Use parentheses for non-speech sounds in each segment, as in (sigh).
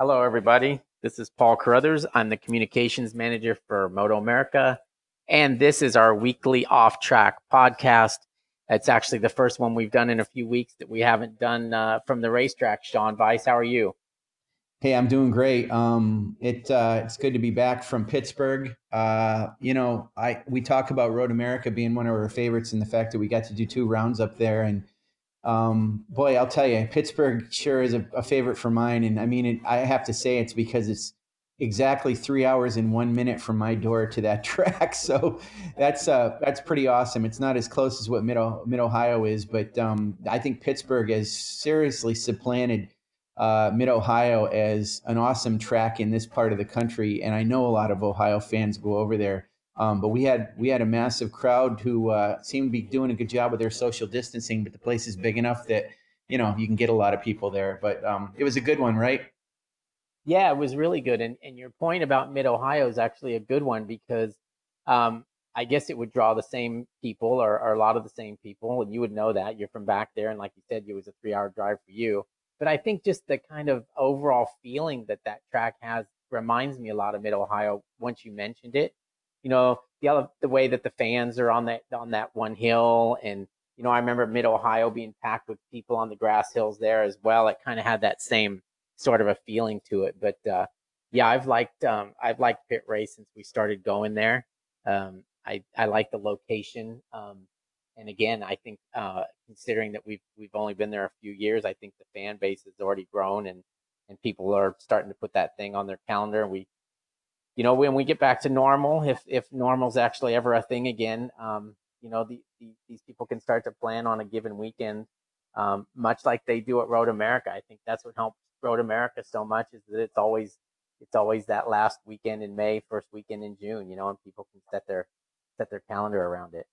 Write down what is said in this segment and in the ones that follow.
Hello, everybody. This is Paul Carruthers. I'm the communications manager for Moto America, and this is our weekly off track podcast. It's actually the first one we've done in a few weeks that we haven't done uh, from the racetrack. Sean Vice, how are you? Hey, I'm doing great. Um, it uh, it's good to be back from Pittsburgh. Uh, you know, I we talk about Road America being one of our favorites, and the fact that we got to do two rounds up there, and um, boy, I'll tell you, Pittsburgh sure is a, a favorite for mine. And I mean, it, I have to say it's because it's exactly three hours and one minute from my door to that (laughs) track. So that's uh, that's pretty awesome. It's not as close as what Mid Mid Ohio is, but um, I think Pittsburgh has seriously supplanted uh, Mid Ohio as an awesome track in this part of the country, and I know a lot of Ohio fans go over there. Um, but we had we had a massive crowd who uh, seemed to be doing a good job with their social distancing. But the place is big enough that you know you can get a lot of people there. But um, it was a good one, right? Yeah, it was really good. And and your point about Mid Ohio is actually a good one because um, I guess it would draw the same people or, or a lot of the same people, and you would know that you're from back there, and like you said, it was a three hour drive for you. But I think just the kind of overall feeling that that track has reminds me a lot of Mid Ohio. Once you mentioned it, you know the other, the way that the fans are on that on that one hill, and you know I remember Mid Ohio being packed with people on the grass hills there as well. It kind of had that same sort of a feeling to it. But uh, yeah, I've liked um, I've liked Pitt Race since we started going there. Um, I I like the location. Um, and again, I think uh, considering that we've we've only been there a few years, I think the fan base has already grown and and people are starting to put that thing on their calendar. We, you know, when we get back to normal, if if normal's actually ever a thing again, um, you know, the, the, these people can start to plan on a given weekend, um, much like they do at Road America. I think that's what helps Road America so much is that it's always it's always that last weekend in May, first weekend in June, you know, and people can set their set their calendar around it.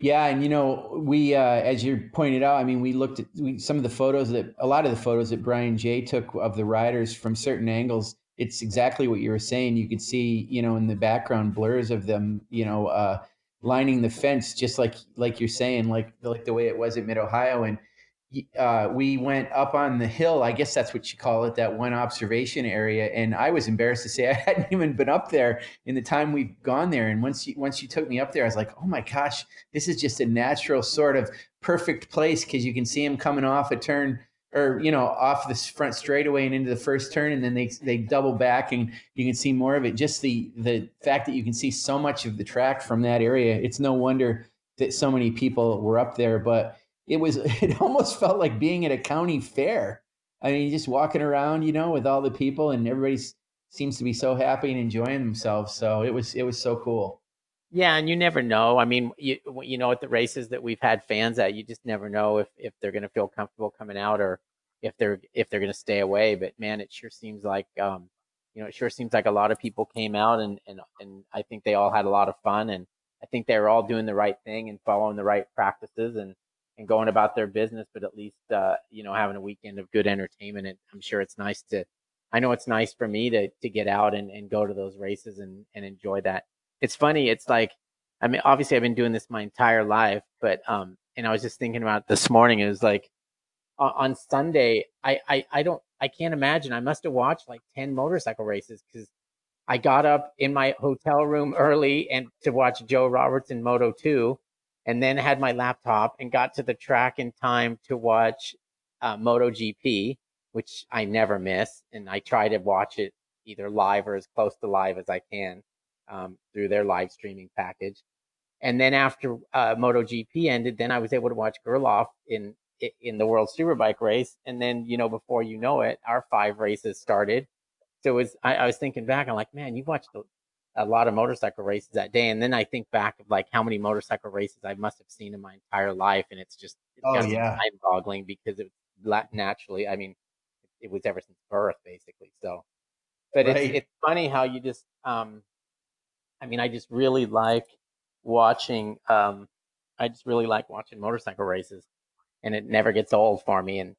Yeah, and you know, we uh, as you pointed out, I mean, we looked at we, some of the photos that a lot of the photos that Brian J took of the riders from certain angles. It's exactly what you were saying. You could see, you know, in the background blurs of them, you know, uh, lining the fence, just like like you're saying, like like the way it was at Mid Ohio, and uh, we went up on the hill. I guess that's what you call it, that one observation area. And I was embarrassed to say (laughs) I hadn't even been up there in the time we've gone there. And once you once you took me up there, I was like, oh my gosh, this is just a natural sort of perfect place because you can see them coming off a turn or you know off this front straightaway and into the first turn and then they they double back and you can see more of it just the the fact that you can see so much of the track from that area it's no wonder that so many people were up there but it was (laughs) it almost felt like being at a county fair. I mean, just walking around, you know, with all the people, and everybody seems to be so happy and enjoying themselves. So it was it was so cool. Yeah, and you never know. I mean, you you know, at the races that we've had fans at, you just never know if if they're going to feel comfortable coming out or if they're if they're going to stay away. But man, it sure seems like um, you know, it sure seems like a lot of people came out and and and I think they all had a lot of fun and I think they were all doing the right thing and following the right practices and and going about their business, but at least uh, you know having a weekend of good entertainment. And I'm sure it's nice to. I know it's nice for me to to get out and, and go to those races and and enjoy that. It's funny. It's like I mean, obviously I've been doing this my entire life, but um, and I was just thinking about this morning. It was like on, Sunday, I, I I don't I can't imagine. I must have watched like ten motorcycle races because I got up in my hotel room early and to watch Joe Roberts in Moto 2 and then had my laptop and got to the track in time to watch uh, MotoGP, which I never miss. And I try to watch it either live or as close to live as I can um, through their live streaming package. And then after uh, MotoGP ended, then I was able to watch Gerloff in in the World Superbike race. And then, you know, before you know it, our five races started. So it was, I, I was thinking back, I'm like, man, you watched the, a lot of motorcycle races that day. And then I think back of like how many motorcycle races I must have seen in my entire life. And it's just, it's oh, yeah. mind boggling because it was naturally, I mean, it was ever since birth basically. So, but right. it's, it's funny how you just, um, I mean, I just really like watching, um, I just really like watching motorcycle races and it never gets old for me. And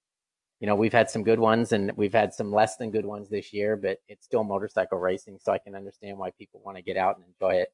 you know, we've had some good ones and we've had some less than good ones this year, but it's still motorcycle racing. So I can understand why people want to get out and enjoy it.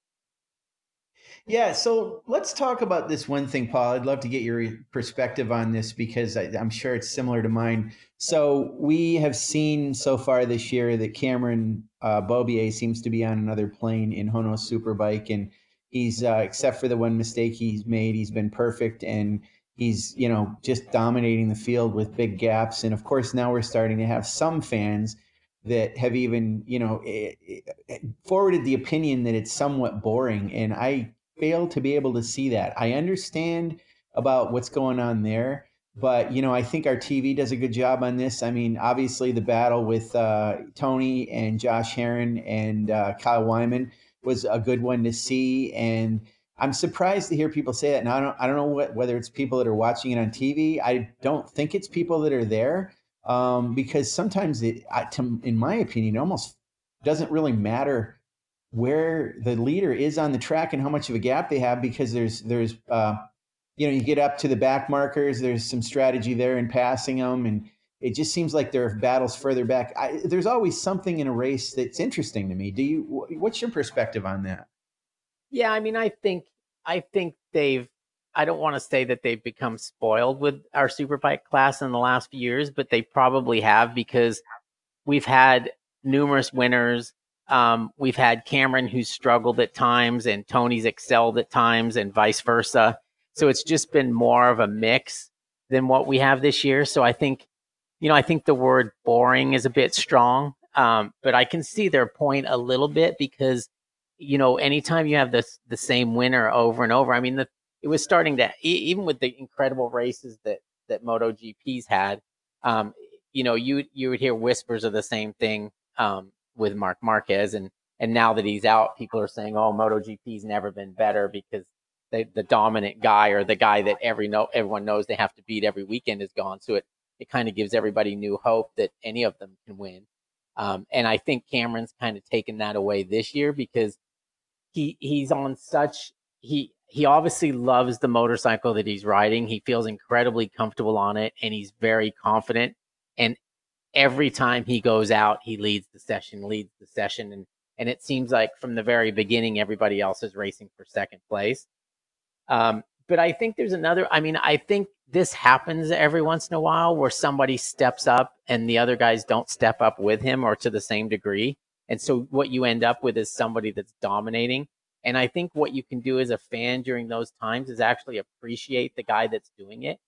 Yeah, so let's talk about this one thing, Paul. I'd love to get your perspective on this because I, am sure it's similar to mine. So we have seen so far this year that Cameron uh, Beaubier seems to be on another plane in HONOS Superbike, and he's uh, except for the one mistake he's made, he's been perfect, and he's you know just dominating the field with big gaps. And of course, now we're starting to have some fans that have even you know eh, eh, forwarded the opinion that it's somewhat boring and i fail to be able to see that. I understand about what's going on there but you know i think our tv does a good job on this. I mean obviously the battle with uh, tony and josh herrin and uh, kyle wyman was a good one to see and i'm surprised to hear people say that and i don't, I don't know what, whether it's people that are watching it on tv i don't think it's people that are there um, because sometimes it, to, in my opinion, almost doesn't really matter where the leader is on the track and how much of a gap they have because there's there's uh, you know you get up to the back markers there's some strategy there in passing them and it just seems like there are battles further back I, there's always something in a race that's interesting to me do you what's your perspective on that yeah i mean i think i think they've I don't want to say that they've become spoiled with our superbike class in the last few years, but they probably have because we've had numerous winners. Um, we've had Cameron who's struggled at times and Toni's excelled at times and vice versa. So it's just been more of a mix than what we have this year. So I think, you know, I think the word boring is a bit strong. Um, but I can see their point a little bit because, you know, anytime you have this, the same winner over and over, I mean, the, it was starting to even with the incredible races that that MotoGP's had. Um, you know, you you would hear whispers of the same thing um, with Marc Marquez, and and now that he's out, people are saying, "Oh, MotoGP's never been better because they, the dominant guy or the guy that every know everyone knows they have to beat every weekend is gone." So it it kind of gives everybody new hope that any of them can win. Um, and I think Cameron's kind of taken that away this year because he he's on such he he obviously loves the motorcycle that he's riding. He feels incredibly comfortable on it and he's very confident. And every time he goes out, he leads the session, leads the session. And, and it seems like from the very beginning, everybody else is racing for second place. Um, but I think there's another, I mean, I think this happens every once in a while where somebody steps up and the other guys don't step up with him or to the same degree. And so what you end up with is somebody that's dominating and I think what you can do as a fan during those times is actually appreciate the guy that's doing it.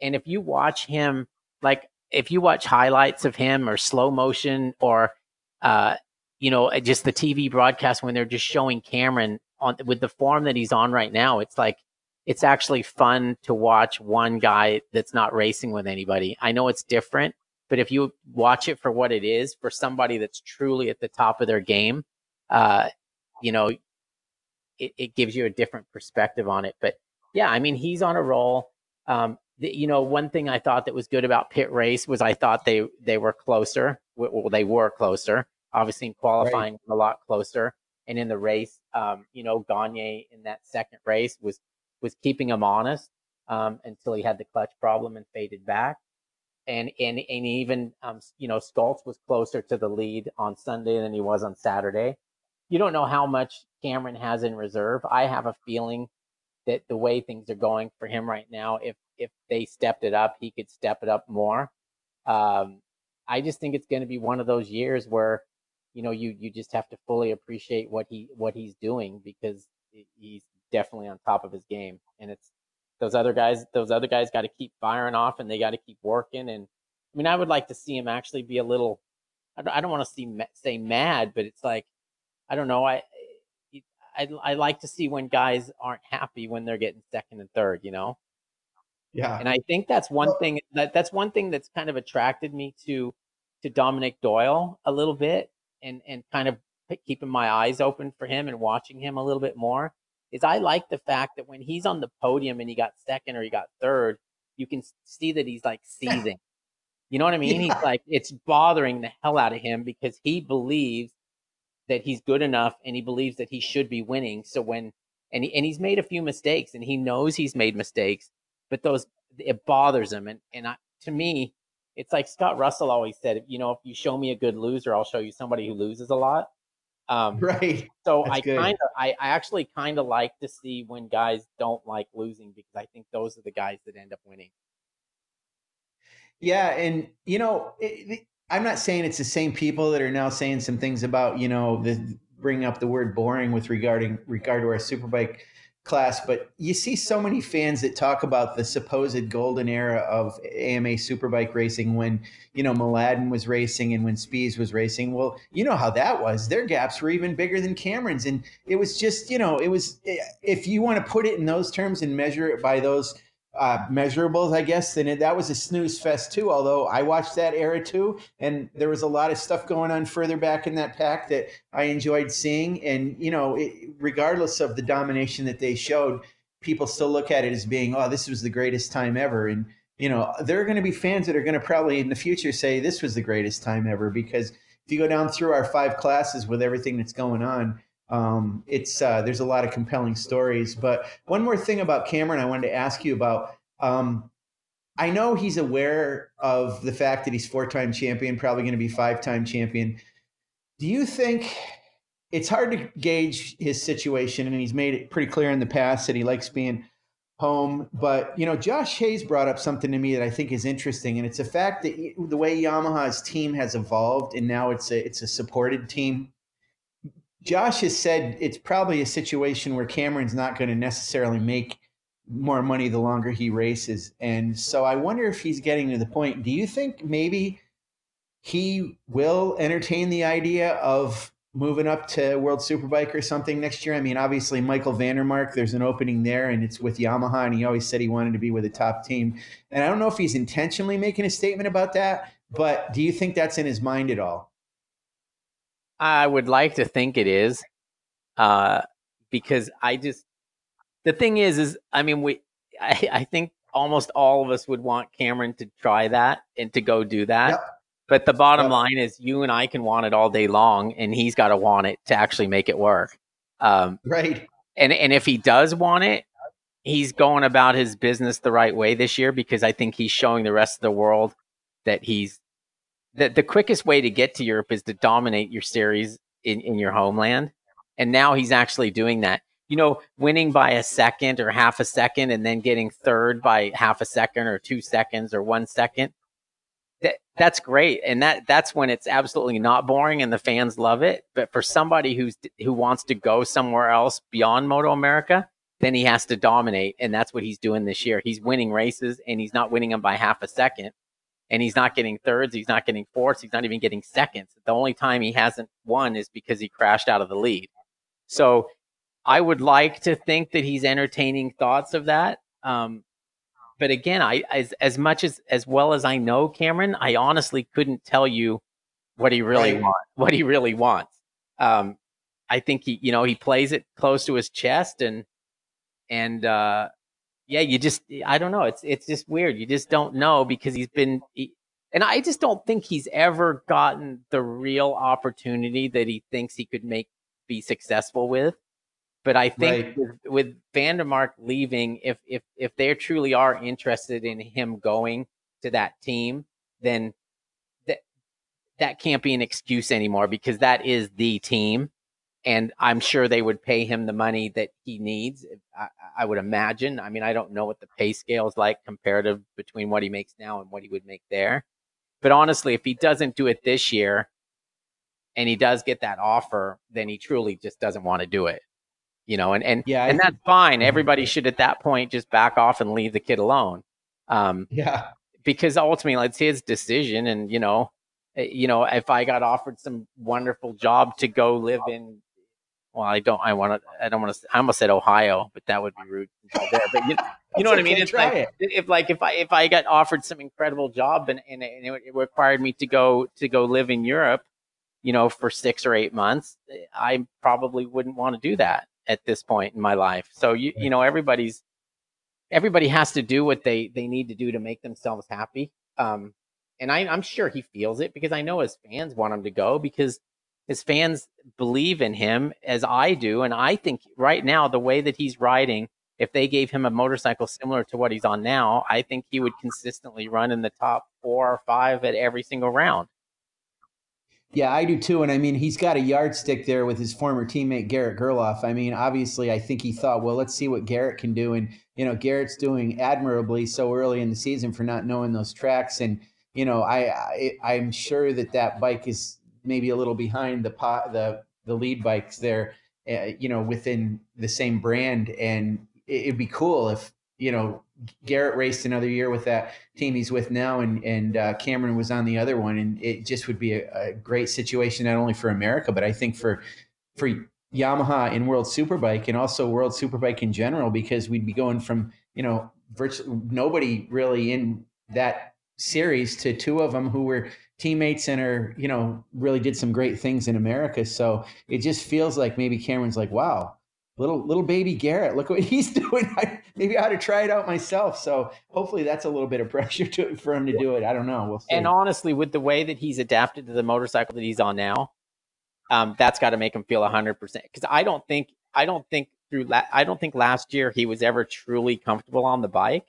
And if you watch him, like if you watch highlights of him or slow motion or, uh, you know, uh, just the TV broadcast when they're just showing Cameron on with the form that he's on right now, it's like, it's actually fun to watch one guy that's not racing with anybody. I know it's different, but if you watch it for what it is, for somebody that's truly at the top of their game, uh, you know, it, it gives you a different perspective on it. But yeah, I mean, he's on a roll. Um, the, you know, one thing I thought that was good about pit race was I thought they they were closer. Well, they were closer. Obviously, in qualifying, right. a lot closer, and in the race, um, you know, Gagne in that second race was was keeping him honest um, until he had the clutch problem and faded back. And and and even um, you know, Scholtz was closer to the lead on Sunday than he was on Saturday you don't know how much Cameron has in reserve. I have a feeling that the way things are going for him right now, if if they stepped it up, he could step it up more. Um, I just think it's going to be one of those years where, you know, you you just have to fully appreciate what he what he's doing because he's definitely on top of his game, and it's those other guys. Those other guys got to keep firing off, and they got to keep working. And I mean, I would like to see him actually be a little. I don't want to see say mad, but it's like I don't know. I, I I like to see when guys aren't happy when they're getting second and third. You know. Yeah. And I think that's one well, thing that that's one thing that's kind of attracted me to to Dominic Doyle a little bit and and kind of keeping my eyes open for him and watching him a little bit more is I like the fact that when he's on the podium and he got second or he got third, you can see that he's like (laughs) seething. You know what I mean? Yeah. He's like it's bothering the hell out of him because he believes that he's good enough and he believes that he should be winning. So when and he, and he's made a few mistakes and he knows he's made mistakes, but those it bothers him. And and I, to me, it's like Scott Russell always said, you know, if you show me a good loser, I'll show you somebody who loses a lot. Um, (laughs) right. So That's I kind of, I, I actually kind of like to see when guys don't like losing because I think those are the guys that end up winning. Yeah, and you know, it, I'm not saying it's the same people that are now saying some things about you know the bringing up the word boring with regarding regard to our superbike class, but you see so many fans that talk about the supposed golden era of AMA superbike racing when you know Mladen was racing and when Spies was racing. Well, you know how that was. Their gaps were even bigger than Cameron's, and it was just you know it was if you want to put it in those terms and measure it by those uh, measurables, I guess, And it, that was a snooze fest too. Although I watched that era too, and there was a lot of stuff going on further back in that pack that I enjoyed seeing. And you know, it, regardless of the domination that they showed, people still look at it as being, oh, this was the greatest time ever. And you know, there are going to be fans that are going to probably in the future say this was the greatest time ever because if you go down through our five classes with everything that's going on, um, it's uh, there's a lot of compelling stories. But one more thing about Cameron, I wanted to ask you about. Um, I know he's aware of the fact that he's four-time champion, probably going to be five-time champion. Do you think it's hard to gauge his situation, and he's made it pretty clear in the past that he likes being home. But you know, Josh Hayes brought up something to me that I think is interesting, and it's the fact that the way Yamaha's team has evolved, and now it's a it's a supported team. Josh has said it's probably a situation where Cameron's not going to necessarily make more money the longer he races. And so I wonder if he's getting to the point. Do you think maybe he will entertain the idea of moving up to World Superbike or something next year? I mean, obviously, Michael van der Mark, there's an opening there, and it's with Yamaha, and he always said he wanted to be with a top team. And I don't know if he's intentionally making a statement about that, but do you think that's in his mind at all? I would like to think it is, uh, because I just the thing is, is I mean, we (laughs) I, I think almost all of us would want Cameron to try that and to go do that. Yep. But the bottom Yep. line is, you and I can want it all day long, and he's got to want it to actually make it work. Um, Right. and and if he does want it, he's going about his business the right way this year because I think he's showing the rest of the world that he's that the quickest way to get to Europe is to dominate your series in, in your homeland. And now he's actually doing that. You know, winning by a second or half a second and then getting third by half a second or two seconds or one second. That, that's great. And that, that's when it's absolutely not boring and the fans love it. But for somebody who's, who wants to go somewhere else beyond Moto America, then he has to dominate. And that's what he's doing this year. He's winning races and he's not winning them by half a second and he's not getting thirds, he's not getting fourths, he's not even getting seconds. The only time he hasn't won is because he crashed out of the lead. So I would like to think that he's entertaining thoughts of that. Um, but again, I as as much as as well as I know Cameron, I honestly couldn't tell you what he really Right. wants. What he really wants. Um, I think he, you know, he plays it close to his chest, and and uh, yeah, you just I don't know. It's it's just weird. You just don't know because he's been he, and I just don't think he's ever gotten the real opportunity that he thinks he could make be successful with. But I think Right. with, with van der Mark leaving, if if if they truly are interested in him going to that team, then that that can't be an excuse anymore because that is the team and I'm sure they would pay him the money that he needs. I, I would imagine. I mean, I don't know what the pay scale is like comparative between what he makes now and what he would make there. But honestly, if he doesn't do it this year and he does get that offer, then he truly just doesn't want to do it. You know, and and Yeah. And that's fine. Everybody should at that point just back off and leave the kid alone. Um, yeah. because ultimately it's his decision and you know eh, you know if i got offered some wonderful job to go live in well i don't i want to i don't want to i almost said ohio but that would be rude there but you, (laughs) you know what i mean? it's like if like if i if i got offered some incredible job and, and, and it required me to go to go live in europe you know for six or eight months eh, i probably wouldn't want to do that at this point in my life. So you you know everybody's everybody has to do what they they need to do to make themselves happy. Um, and I, I'm sure he feels it because I know his fans want him to go because his fans believe in him as I do, and I think right now the way that he's riding, if they gave him a motorcycle similar to what he's on now, I think he would consistently run in the top four or five at every single round. Yeah, I do too. And I mean, he's got a yardstick there with his former teammate Garrett Gerloff. I mean, obviously, I think he thought, well, let's see what Garrett can do. And, you know, Garrett's doing admirably so early in the season for not knowing those tracks. And, you know, I, I am sure that that bike is maybe a little behind the pot, the the lead bikes there, uh, you know, within the same brand. And it'd be cool if you know Garrett raced another year with that team he's with now, and and uh, Cameron was on the other one, and it just would be a, a, great situation not only for America, but I think for for Yamaha in World Superbike and also World Superbike in general, because we'd be going from you know virtually nobody really in that series to two of them who were teammates and are you know really did some great things in America. So it just feels like maybe Cameron's like, wow, little little baby Garrett, look what (laughs) he's doing. I, maybe I ought to try it out myself. So hopefully that's a little bit of pressure to, for him to do it. I don't know. We'll see. And honestly, with the way that he's adapted to the motorcycle that he's on now, um, that's got to make him feel hundred percent. Because I don't think I don't think through la- I don't think last year he was ever truly comfortable on the bike,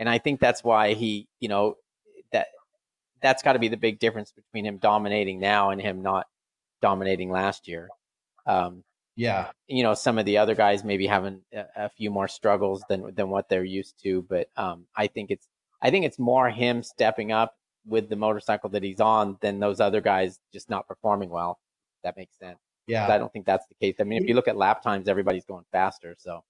and I think that's why he you know that's got to be the big difference between him dominating now and him not dominating last year. Um, yeah, you know, some of the other guys maybe having a, a few more struggles than than what they're used to, but um, I think it's I think it's more him stepping up with the motorcycle that he's on than those other guys just not performing well. That makes sense. Yeah, I don't think that's the case. I mean, if you look at lap times, everybody's going faster. So,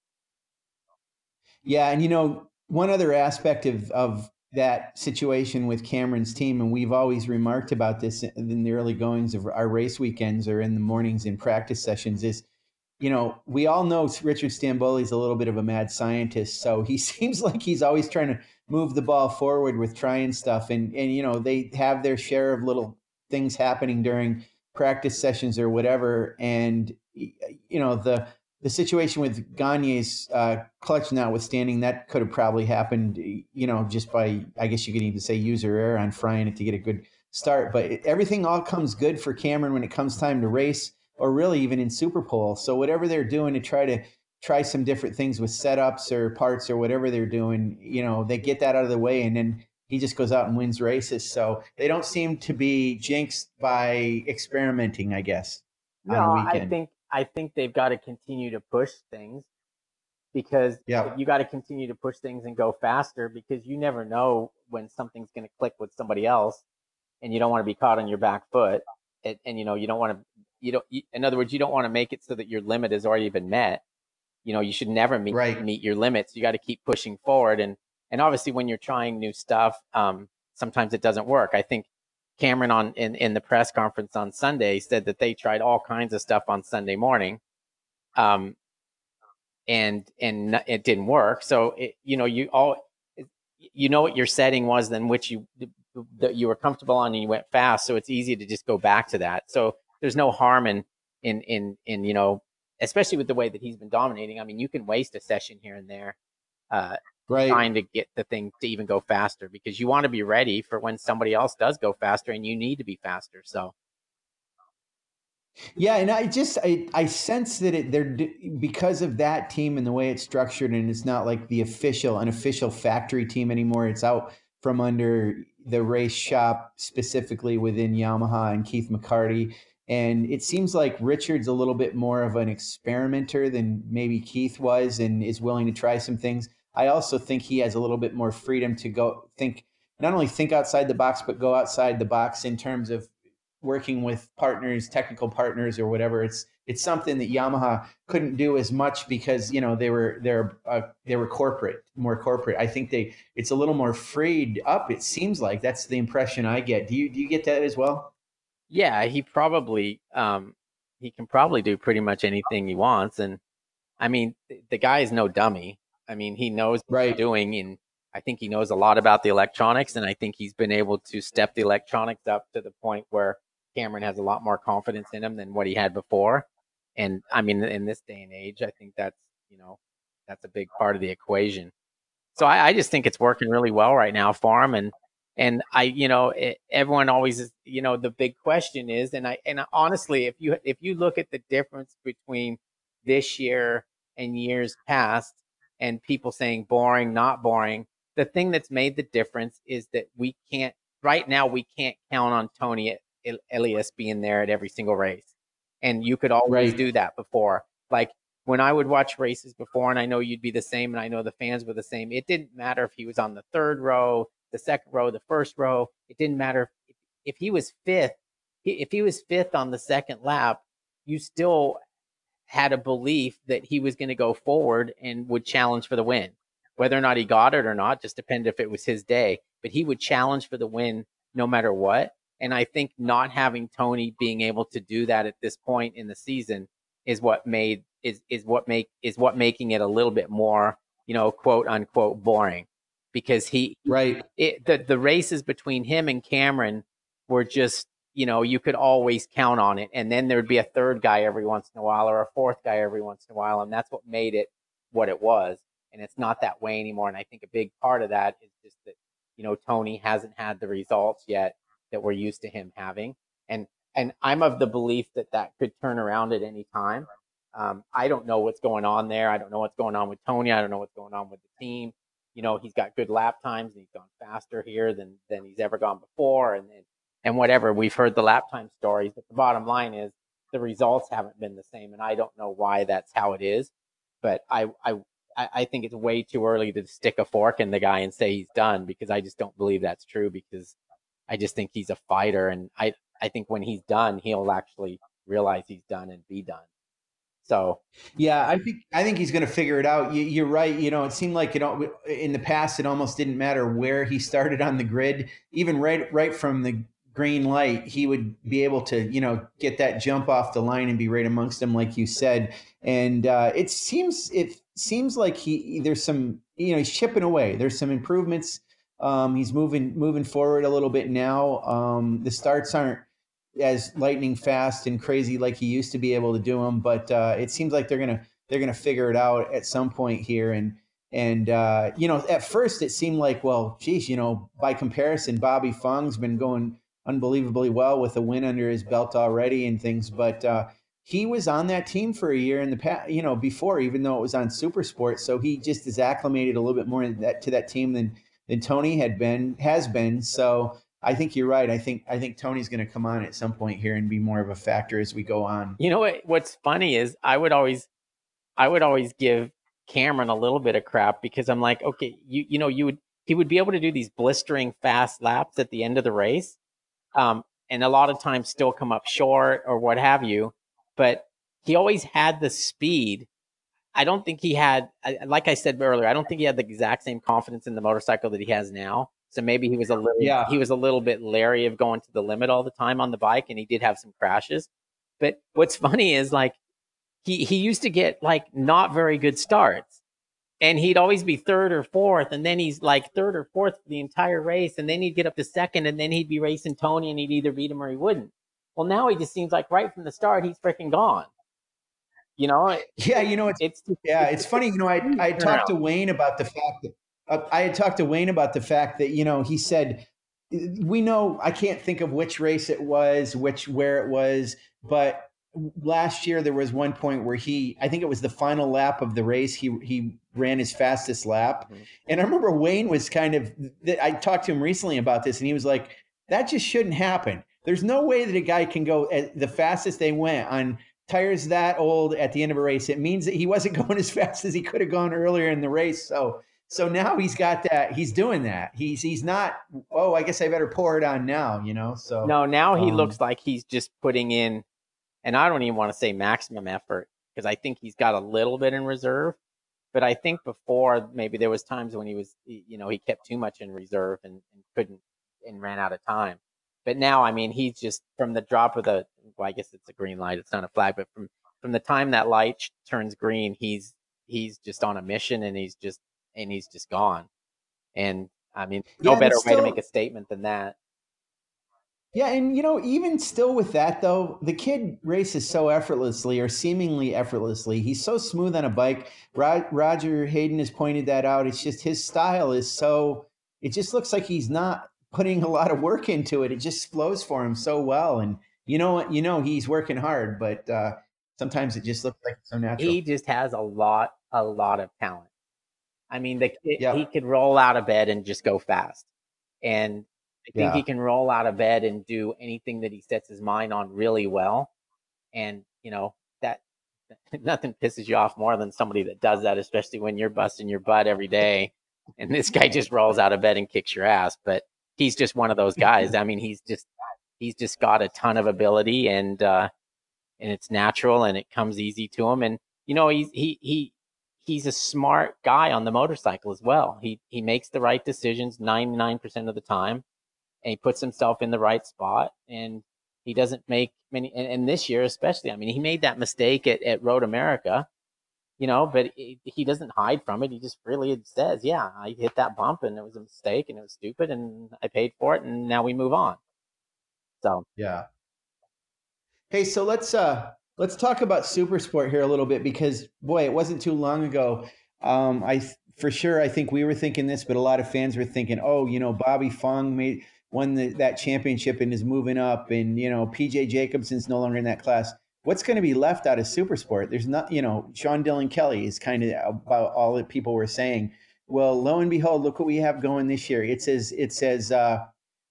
yeah, and you know, one other aspect of of that situation with Cameron's team, and we've always remarked about this in the early goings of our race weekends or in the mornings in practice sessions, is you know, we all know Richard Stanboli's a little bit of a mad scientist, so he (laughs) seems like he's always trying to move the ball forward with trying stuff, and and you know they have their share of little things happening during practice sessions or whatever, and you know the the situation with Gagne's uh, clutch notwithstanding, that could have probably happened, you know, just by, I guess you could even say user error on frying it to get a good start. But it, everything all comes good for Cameron when it comes time to race, or really even in Super Superpole. So whatever they're doing to try to try some different things with setups or parts or whatever they're doing, you know, they get that out of the way, and then he just goes out and wins races. So they don't seem to be jinxed by experimenting, I guess. No, I think I think they've got to continue to push things because yeah. you got to continue to push things and go faster because you never know when something's going to click with somebody else and you don't want to be caught on your back foot and, and you know you don't want to you don't you, in other words you don't want to make it so that your limit has already been met you know you should never meet right. meet your limits you got to keep pushing forward and and obviously when you're trying new stuff um sometimes it doesn't work i think Cameron on in, in the press conference on Sunday said that they tried all kinds of stuff on Sunday morning, um, and and it didn't work. So it, you know you all you know what your setting was, then which you that you were comfortable on, and you went fast. So it's easy to just go back to that. So there's no harm in in in in you know especially with the way that he's been dominating. I mean, you can waste a session here and there. Uh, right. trying to get the thing to even go faster because you want to be ready for when somebody else does go faster and you need to be faster. So. Yeah, and I just I, I sense that it they're because of that team and the way it's structured, and it's not like the official an official factory team anymore. It's out from under the race shop specifically within Yamaha and Keith McCarty. And it seems like Richard's a little bit more of an experimenter than maybe Keith was and is willing to try some things. I also think he has a little bit more freedom to go think, not only think outside the box, but go outside the box in terms of working with partners, technical partners, or whatever. It's it's something that Yamaha couldn't do as much because you know they were they're uh, they were corporate, more corporate. I think they it's a little more freed up. It seems like that's the impression I get. Do you do you get that as well? Yeah, he probably um, he can probably do pretty much anything he wants, and I mean the, the guy is no dummy. I mean, he knows what right. he's doing, and I think he knows a lot about the electronics, and I think he's been able to step the electronics up to the point where Cameron has a lot more confidence in him than what he had before. And I mean, in this day and age, I think that's you know that's a big part of the equation. So I, I just think it's working really well right now for him, and and I, you know, it, everyone always is, you know, the big question is, and I, and honestly, if you if you look at the difference between this year and years past, and people saying boring, not boring. The thing that's made the difference is that we can't, right now, we can't count on Toni Elias being there at every single race, and you could always right. do that before. Like when I would watch races before, and I know you'd be the same, and I know the fans were the same. It didn't matter if he was on the third row, the second row, the first row. It didn't matter if, if he was fifth. If he was fifth on the second lap, you still had a belief that he was going to go forward and would challenge for the win. Whether or not he got it or not just depended if it was his day, but he would challenge for the win no matter what. And I think not having Toni being able to do that at this point in the season is what made is is what make is what making it a little bit more, you know, quote unquote boring. Because he right it, the the races between him and Cameron were just you know, you could always count on it. And then there'd be a third guy every once in a while or a fourth guy every once in a while. And that's what made it what it was. And it's not that way anymore. And I think a big part of that is just that, you know, Toni hasn't had the results yet that we're used to him having. And, and I'm of the belief that that could turn around at any time. Um, I don't know what's going on there. I don't know what's going on with Toni. I don't know what's going on with the team. You know, he's got good lap times and he's gone faster here than, than he's ever gone before. And, and and whatever. We've heard the lap time stories, but the bottom line is the results haven't been the same. And I don't know why that's how it is, but I, I, I think it's way too early to stick a fork in the guy and say he's done because I just don't believe that's true because I just think he's a fighter. And I, I think when he's done, he'll actually realize he's done and be done. So yeah, I think I think he's going to figure it out. You, are right. You know, it seemed like you know in the past it almost didn't matter where he started on the grid, even right right from the green light, he would be able to, you know, get that jump off the line and be right amongst them, like you said. And uh, it seems it seems like he there's some, you know, he's chipping away. There's some improvements. Um, he's moving moving forward a little bit now. Um, the starts aren't as lightning fast and crazy like he used to be able to do them, but uh, it seems like they're gonna they're gonna figure it out at some point here. And and uh, you know, at first it seemed like, well, geez, you know, by comparison, Bobby Fong's been going unbelievably well with a win under his belt already and things. But uh, he was on that team for a year in the past, you know, before, even though it was on Super Sport. So he just is acclimated a little bit more that, to that team than than Toni had been has been. So I think you're right. I think I think Toni's going to come on at some point here and be more of a factor as we go on. You know what? What's funny is I would always, I would always give Cameron a little bit of crap because I'm like, okay, you you know, you would he would be able to do these blistering fast laps at the end of the race, um, and a lot of times still come up short or what have you. But he always had the speed. I don't think he had, like I said earlier, I don't think he had the exact same confidence in the motorcycle that he has now. So maybe he was a little, yeah. he was a little bit leery of going to the limit all the time on the bike, and he did have some crashes. But what's funny is like he he used to get like not very good starts, and he'd always be third or fourth, and then he's like third or fourth for the entire race, and then he'd get up to second, and then he'd be racing Toni, and he'd either beat him or he wouldn't. Well, now he just seems like right from the start he's freaking gone. You know? Yeah, you know it's, it's yeah, it's funny. You know, I I talked to Wayne about the fact that uh, I had talked to Wayne about the fact that you know he said we know I can't think of which race it was, which where it was, but last year there was one point where he I think it was the final lap of the race he he ran his fastest lap mm-hmm. and I remember Wayne was kind of I talked to him recently about this and he was like that just shouldn't happen there's no way that a guy can go the fastest they went on tires that old at the end of a race it means that he wasn't (laughs) going as fast as he could have gone earlier in the race so so now he's got that he's doing that he's he's not oh I guess I better pour it on now you know so no now he um, looks like he's just putting in and I don't even want to say maximum effort because I think he's got a little bit in reserve. But I think before maybe there was times when he was, you know, he kept too much in reserve and, and couldn't and ran out of time. But now, I mean, he's just from the drop of the, well, I guess it's a green light. It's not a flag, but from, from the time that light turns green, he's, he's just on a mission and he's just, and he's just gone. And I mean, no yeah, better still, way to make a statement than that. Yeah, and you know, even still with that though, the kid races so effortlessly or seemingly effortlessly. He's so smooth on a bike. Roger Hayden has pointed that out. It's just his style is so it just looks like he's not putting a lot of work into it. It just flows for him so well and you know what, you know he's working hard, but uh sometimes it just looks like it's so natural. He just has a lot a lot of talent. I mean, the he could roll out of bed and just go fast. And I think yeah. he can roll out of bed and do anything that he sets his mind on really well. And, you know, that (laughs) nothing pisses you off more than somebody that does that, especially when you're busting your butt every day. And this guy just rolls out of bed and kicks your ass. But he's just one of those guys. (laughs) I mean, he's just he's just got a ton of ability and uh and it's natural and it comes easy to him. And you know, he's he he he's a smart guy on the motorcycle as well. He he makes the right decisions 99% of the time and he puts himself in the right spot and he doesn't make many and, and this year especially i mean he made that mistake at, at road america you know but he, he doesn't hide from it. He just really says yeah i hit that bump and it was a mistake and it was stupid and i paid for it and now we move on. So. Yeah. Hey so let's uh let's talk about super sport here a little bit because boy it wasn't too long ago um i for sure i think we were thinking this but a lot of fans were thinking oh you know bobby fong made won the, that championship and is moving up, and you know PJ Jacobsen's no longer in that class. What's going to be left out of super sport? There's not, you know, Sean Dylan Kelly is kind of about all that people were saying. Well, lo and behold, look what we have going this year. It says it says uh,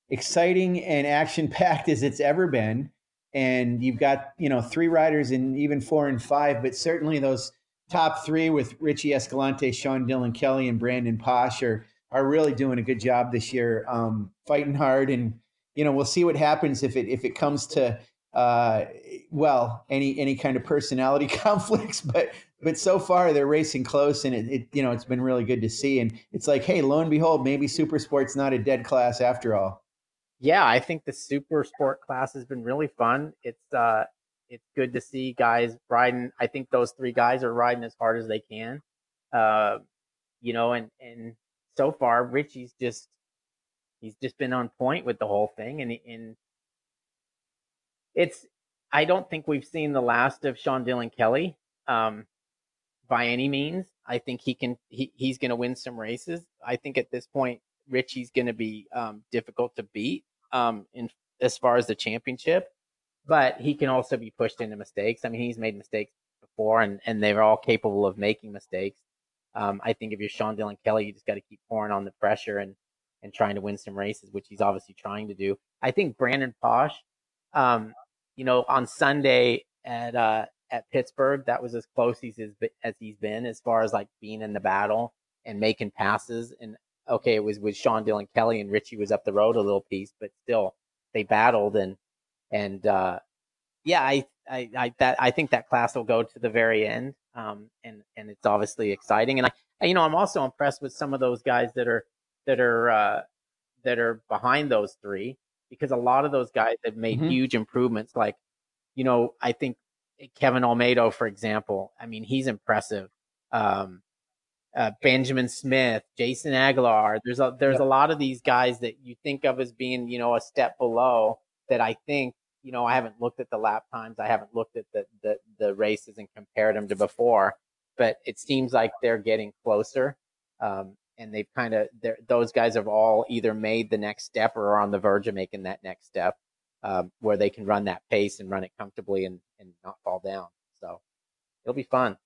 exciting and action packed (laughs) as it's ever been, and you've got you know three riders and even four and five, but certainly those top three with Richie Escalante, Sean Dylan Kelly, and Brandon Paasch are are really doing a good job this year, um, fighting hard, and you know we'll see what happens if it if it comes to uh, well any any kind of personality (laughs) conflicts, but but so far they're racing close, and it, it you know it's been really good to see, and it's like hey, lo and behold, maybe super sport's not a dead class after all. Yeah, I think the super sport class has been really fun. It's uh it's good to see guys riding. I think those three guys are riding as hard as they can. Uh, you know, and and so far, Richie's just he's just been on point with the whole thing, and and it's I don't think we've seen the last of Sean Dylan Kelly um, by any means. I think he can he, he's going to win some races. I think at this point, Richie's going to be um, difficult to beat um, in as far as the championship, but he can also be pushed into mistakes. I mean, he's made mistakes before, and and they're all capable of making mistakes. Um, I think if you're Sean Dylan Kelly, you just got to keep pouring on the pressure and and trying to win some races, which he's obviously trying to do. I think Brandon Paasch, um, you know, on Sunday at uh, at Pittsburgh, that was as close as as he's been as far as like being in the battle and making passes. And okay, it was with Sean Dylan Kelly and Richie was up the road a little piece, but still they battled and and uh, yeah, I I I that I think that class will go to the very end um, and and it's obviously exciting. And I, you know, I'm also impressed with some of those guys that are that are uh, that are behind those three because a lot of those guys have made mm-hmm. huge improvements. Like, you know, I think Kevin Olmedo, for example. I mean, he's impressive. Um, uh, Benjamin Smith, Jason Aguilar. There's a there's a lot of these guys that you think of as being you know a step below that I think you know, I haven't looked at the lap times. I haven't looked at the, the, the races and compared them to before, but it seems like they're getting closer. Um, and they've kind of, those guys have all either made the next step or are on the verge of making that next step, um, where they can run that pace and run it comfortably and, and not fall down. So it'll be fun.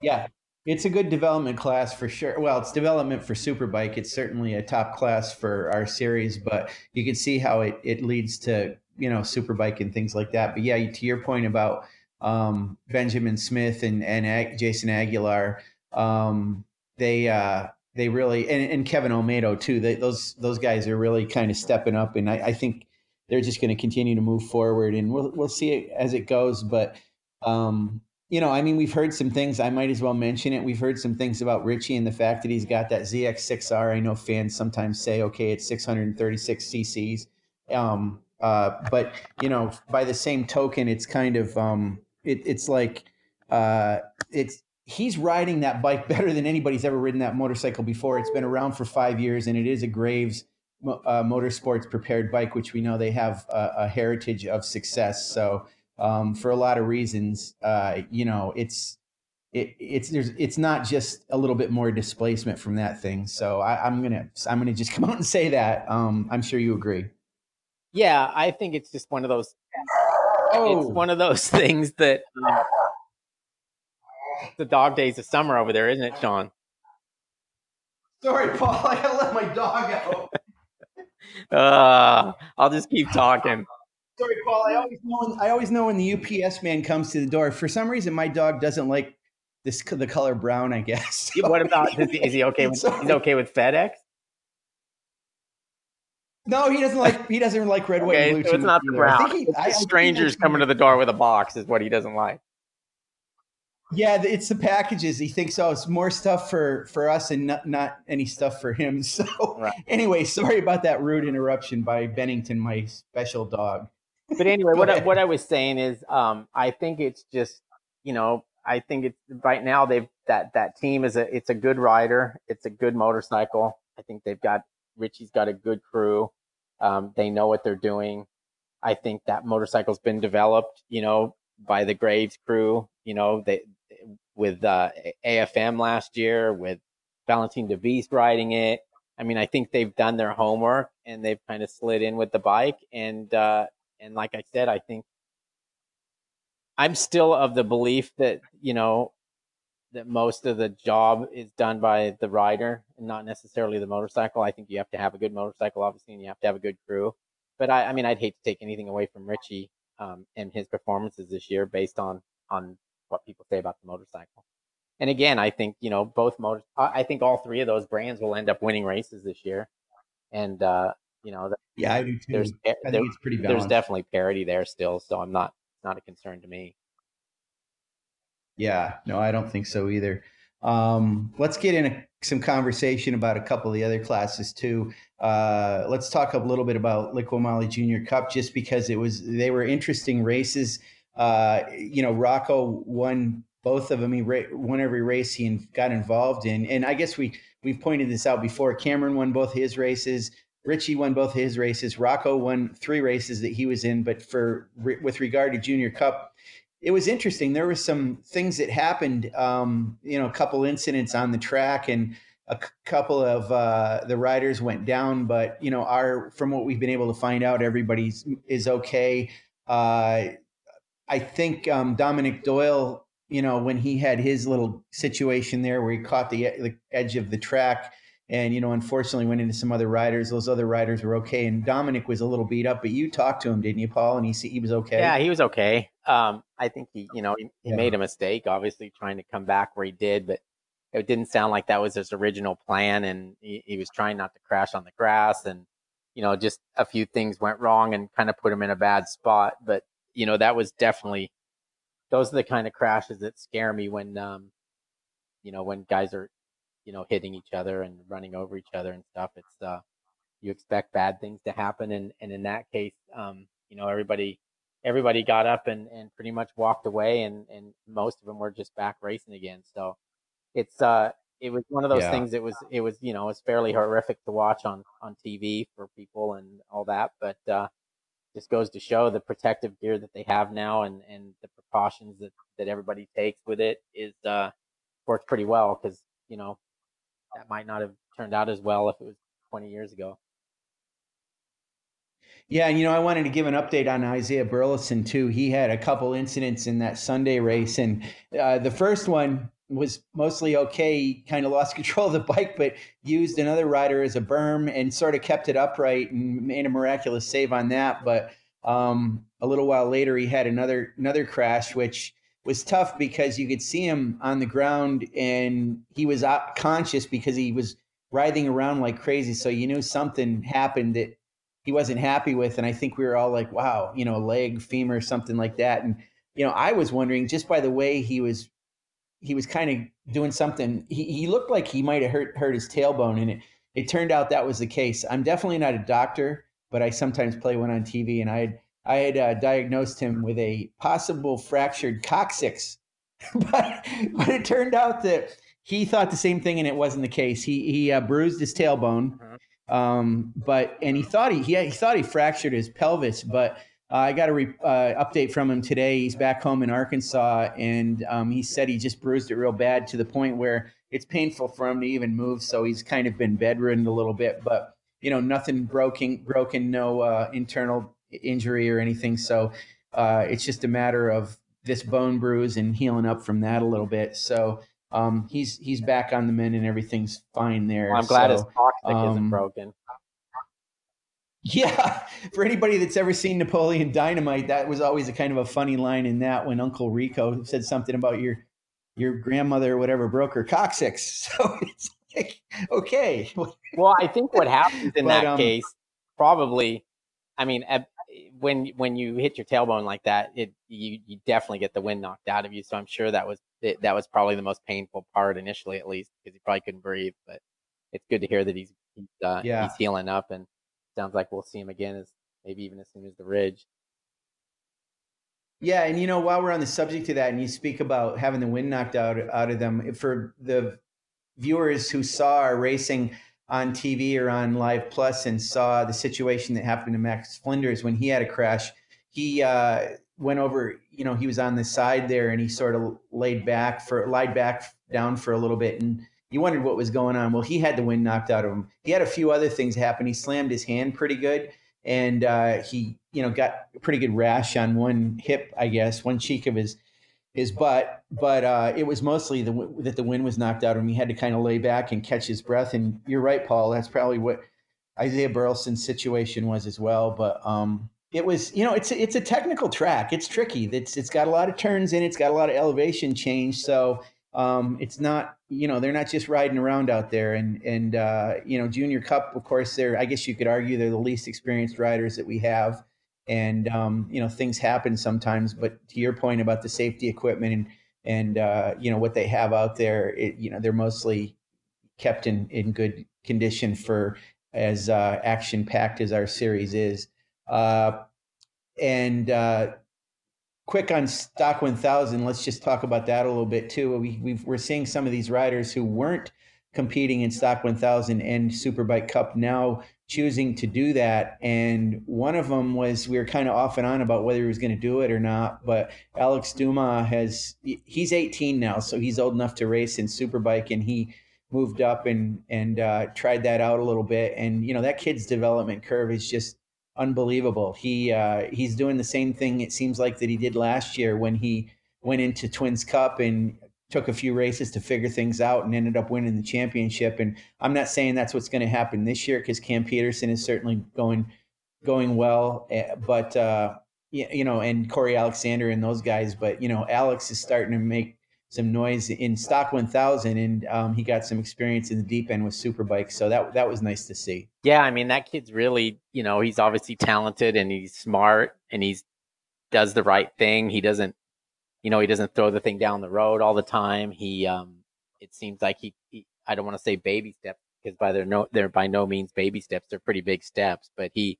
Yeah. It's a good development class for sure. Well, it's development for Superbike. It's certainly a top class for our series, but you can see how it, it leads to you know superbike and things like that. But yeah, to your point about um, Benjamin Smith and and Ag- Jason Aguilar, um, they uh, they really and, and Kevin Olmedo too. They, those those guys are really kind of stepping up, and I, I think they're just going to continue to move forward, and we'll we'll see it as it goes. But um, you know, I mean, we've heard some things. I might as well mention it. We've heard some things about Richie and the fact that he's got that ZX6R. I know fans sometimes say, okay, it's 636 cc's. Um, uh, but you know, by the same token, it's kind of um, it, it's like uh, it's he's riding that bike (laughs) better than anybody's ever ridden that motorcycle before. It's been around for five years, and it is a Graves uh, Motorsports prepared bike, which we know they have a, a heritage of success. So, um, for a lot of reasons, uh, you know, it's it, it's there's it's not just a little bit more displacement from that thing. So I, am gonna I'm gonna just (laughs) come out and say that. Um, I'm sure you agree. Yeah, I think it's just one of those. Oh. It's one of those (laughs) things that um, the dog days of summer over there, isn't it, Sean? Sorry, Paul. (laughs) I gotta let my dog out. uh, I'll just keep talking. Sorry, Paul. I always know. When, I always know when the UPS man comes to the door. For some reason, my dog doesn't like this the color brown. I guess. So, (laughs) what about? Is he, is he okay with? So, he's okay with FedEx. No, he doesn't like. He doesn't like red, white, okay, and blue. So it's not the brown. He, I, strangers coming to the door with a box is what he doesn't like. Yeah, it's the packages. He thinks, oh, it's more stuff for for us and not not any stuff for him. (laughs) So right. anyway, sorry about that rude interruption by Bennington, my special dog. But anyway, what I, what I was saying is, um, I think it's just, you know, I think it's right now they've that that team is a it's a good rider, it's a good motorcycle. I think they've got Richie's got a good crew. Um, they know what they're doing. I think that motorcycle's been developed, you know, by the Graves crew. You know, they with uh, AFM last year, with Valentin Debise riding it. I mean, I think they've done their homework and they've kind of slid in with the bike. And uh, and like I said, I think I'm still of the belief that you know that most of the job is done by the rider and not necessarily the motorcycle. I think you have to have a good motorcycle, obviously, and you have to have a good crew. But I, I mean, I'd hate to take anything away from Richie um, and his performances this year based on on what people say about the motorcycle. And again, I think you know both motors. I think all three of those brands will end up winning races this year. And uh, you know, yeah, I do too. There's, I think there, it's pretty balanced. There's definitely parity there still, so I'm not not a concern to me. Yeah, no, I don't think so either. Um, let's get into some conversation about a couple of the other classes too. Uh, let's talk a little bit about Liqui Junior Cup, just because it was they were interesting races. Uh, you know, Rocco won both of them. He won every race he got involved in, and I guess we we've pointed this out before. Cameron won both his races. Richie won both his races. Rocco won three races that he was in. But for with regard to Junior Cup, it was interesting. There were some things that happened. Um, you know, a couple incidents on the track, and a couple of uh, the riders went down. But you know, our from what we've been able to find out, everybody's is okay. Uh, I think um, Dominic Doyle, you know, when he had his little situation there where he caught the, the edge of the track and you know unfortunately went into some other riders. Those other riders were okay. And dominic was a little beat up but you talked to him didn't you paul? And he said he was okay? Yeah he was okay. Um, i think he you know he, he yeah. made a mistake obviously trying to come back where he did but it didn't sound like that was his original plan. And he, he was trying not to crash on the grass and you know just a few things went wrong and kind of put him in a bad spot. But you know that was definitely those are the kind of crashes that scare me when um you know when guys are you know, hitting each other and running over each other and stuff. It's uh, you expect bad things to happen, and and in that case, um, you know, everybody everybody got up and and pretty much walked away, and and most of them were just back racing again. So it's uh, it was one of those yeah. things. It was it was you know, it's fairly horrific to watch on on TV for people and all that, but uh, just goes to show the protective gear that they have now and and the precautions that that everybody takes with it is uh works pretty well because you know that might not have turned out as well if it was 20 years ago. Yeah, and you know, I wanted to give an update on Isaiah Burleson too. He had a couple incidents in that Sunday race, and uh, the first one was mostly okay. He kind of lost (laughs) control of the bike, but used another rider as a berm and sort of kept it upright and made a miraculous save on that. But um, a little while later, he had another another crash, which was tough because you could see him on the ground and he was conscious because he was writhing around like crazy. So you knew something happened that he wasn't happy with. And I think we were all like, wow, you know, a leg, femur, something like that. And, you know, I was wondering just by the way he was, he was kind of doing something. He, he looked like he might have hurt, hurt his tailbone and it, it turned out that was the case. I'm definitely not a doctor, but I sometimes play one on TV and I had, I had uh, diagnosed him with a possible fractured coccyx, (laughs) but, but it turned out that he thought the same thing, and it wasn't the case. He he uh, bruised his tailbone, uh-huh. um, but and he thought he he, he thought he fractured his pelvis, but. Uh, I got a re- uh, update from him today. He's back home in Arkansas, and um, he said he just bruised it real bad to the point where it's painful for him to even move. So he's kind of been bedridden a little bit, but you know, nothing broken, broken, no uh, internal injury or anything. So uh, it's just a matter of this bone bruise and healing up from that a little bit. So um, he's he's back on the mend and everything's fine there. Well, I'm glad so, his coccyx um, isn't broken. Yeah, (laughs) for anybody that's ever seen Napoleon Dynamite, that was always a kind of a funny line in that when Uncle Rico said something about your your grandmother or whatever broke her coccyx. (laughs) So it's like, okay. (laughs) Well, I think what happens in but, that um, case probably, I mean, when when you hit your tailbone like that, it you you definitely get the wind knocked out of you. So I'm sure that was that was probably the most painful part initially, at least, because he probably couldn't breathe. But it's good to hear that he's he's, uh, yeah. he's healing up and sounds like we'll see him again as maybe even as soon as the ridge. Yeah, and you know, while we're on the subject of that, and you speak about having the wind knocked out out of them, for the viewers who saw our racing on TV or on Live Plus and saw the situation that happened to Max Flinders when he had a crash, he uh, went over. You know, he was on the side there, and he sort of laid back for lied back down for a little bit, and you wondered what was going on. Well, he had the wind knocked out of him. He had a few other things happen. He slammed his hand pretty good, and uh, he, you know, got a pretty good rash on one hip, I guess, one cheek of his his butt. But uh, it was mostly the that the wind was knocked out him. He had to kind of lay back and catch his breath. And you're right, Paul. That's probably what Isaiah Burleson's situation was as well. But um, it was, you know, it's it's a technical track. It's tricky. It's it's got a lot of turns in. It's got a lot of elevation change. So um, it's not, you know, they're not just riding around out there. And and uh, you know, Junior Cup, of course, they're. I guess you could argue they're the least experienced riders that we have. And um, you know, things happen sometimes. But to your point about the safety equipment and and uh, you know what they have out there, it, you know, they're mostly kept in in good condition for as uh, action packed as our series is. Uh, and uh, quick on stock 1000 let's just talk about that a little bit too we, we are seeing some of these riders who weren't competing in stock 1000 and superbike cup now choosing to do that and one of them was we were kind of off and on about whether he was going to do it or not but alex dumas has he's 18 now so he's old enough to race in superbike and he moved up and and uh, tried that out a little bit and you know that kid's development curve is just unbelievable. He uh, he's doing the same thing. It seems like that he did last year when he went into Twins Cup and took a few races to figure things out and ended up winning the championship. And I'm not saying that's what's going to happen this year because Cam Peterson is certainly going going well, eh, but uh, you know, and Corey Alexander and those guys. But you know, Alex is starting to make some noise in stock 1000 and um, he got some experience in the deep end with superbikes so that that was nice to see yeah i mean that kid's really you know he's obviously talented and he's smart and he's does the right thing he doesn't you know he doesn't throw the thing down the road all the time he um it seems like he, he i don't want to say baby steps because by their no they're by no means baby steps they're pretty big steps but he